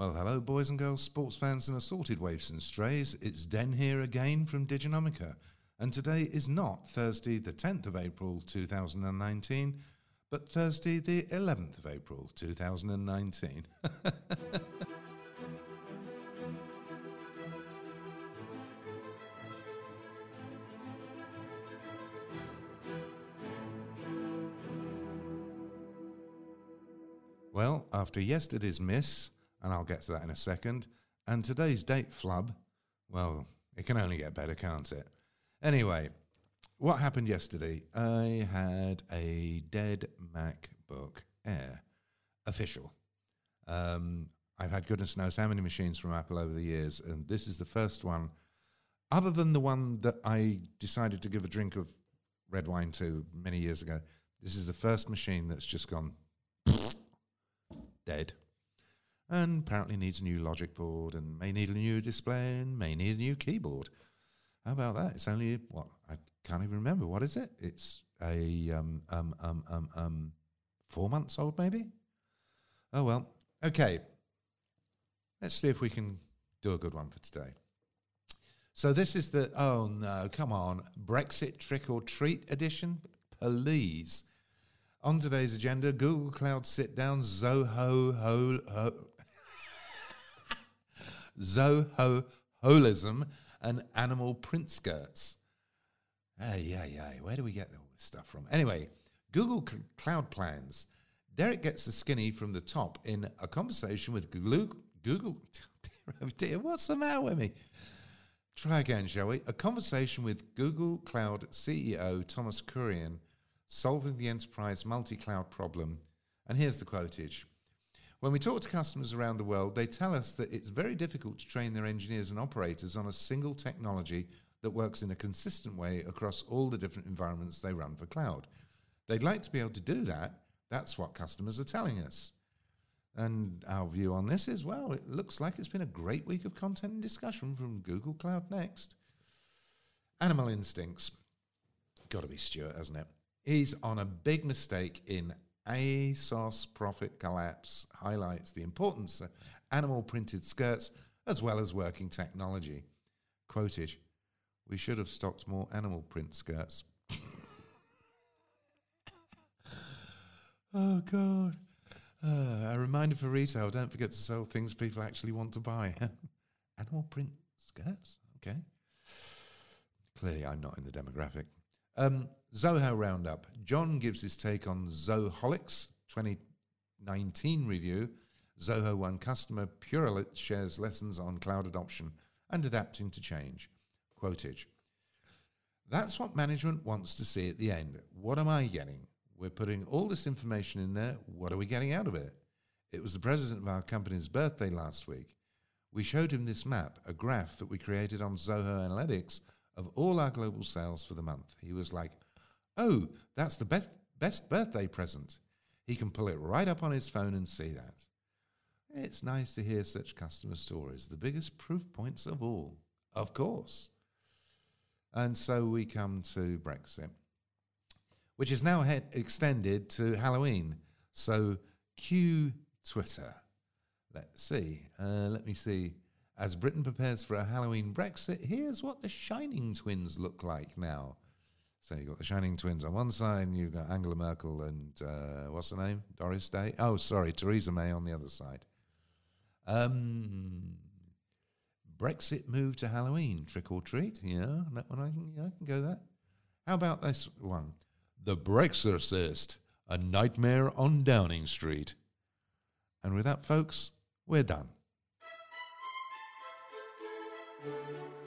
Well, hello, boys and girls, sports fans, and assorted waifs and strays. It's Den here again from Diginomica, and today is not Thursday, the 10th of April 2019, but Thursday, the 11th of April 2019. well, after yesterday's miss, and I'll get to that in a second, and today's date flub, well, it can only get better, can't it? Anyway, what happened yesterday? I had a dead MacBook Air, official. Um, I've had goodness knows how many machines from Apple over the years, and this is the first one, other than the one that I decided to give a drink of red wine to many years ago. This is the first machine that's just gone dead and apparently needs a new logic board and may need a new display and may need a new keyboard. How about that? It's only what I can't even remember. What is it? It's a um um um um um four months old, maybe. Oh well. Okay. Let's see if we can do a good one for today. So this is the oh no, come on, Brexit trick or treat edition, please. On today's agenda, Google Cloud sit down, Zoho ho, ho Zoho holism and animal print skirts. Hey, yeah, yeah. Where do we get all this stuff from? Anyway, Google C- Cloud plans. Derek gets the skinny from the top in a conversation with Google. Google oh dear, what's the matter with me? Try again, shall we? A conversation with Google Cloud CEO Thomas Kurian solving the enterprise multi cloud problem. And here's the quotage when we talk to customers around the world, they tell us that it's very difficult to train their engineers and operators on a single technology that works in a consistent way across all the different environments they run for cloud. They'd like to be able to do that. That's what customers are telling us. And our view on this is well, it looks like it's been a great week of content and discussion from Google Cloud Next. Animal instincts. Got to be Stuart, hasn't it? He's on a big mistake in ASOS profit collapse highlights the importance of animal printed skirts as well as working technology. Quotage We should have stocked more animal print skirts. oh, God. Uh, a reminder for retail don't forget to sell things people actually want to buy. animal print skirts? Okay. Clearly, I'm not in the demographic. Um, Zoho Roundup. John gives his take on Zoholics 2019 review. Zoho One customer Purolite shares lessons on cloud adoption and adapting to change. Quotage. That's what management wants to see at the end. What am I getting? We're putting all this information in there. What are we getting out of it? It was the president of our company's birthday last week. We showed him this map, a graph that we created on Zoho Analytics of all our global sales for the month. He was like, Oh, that's the best, best birthday present. He can pull it right up on his phone and see that. It's nice to hear such customer stories, the biggest proof points of all, of course. And so we come to Brexit, which is now extended to Halloween. So cue Twitter. Let's see. Uh, let me see. As Britain prepares for a Halloween Brexit, here's what the Shining Twins look like now. So you've got the Shining Twins on one side, and you've got Angela Merkel and uh, what's her name? Doris Day? Oh, sorry, Theresa May on the other side. Um, Brexit move to Halloween, trick or treat. Yeah, that one I can, yeah, I can go that. How about this one? The Brexorcist, a nightmare on Downing Street. And with that, folks, we're done. Música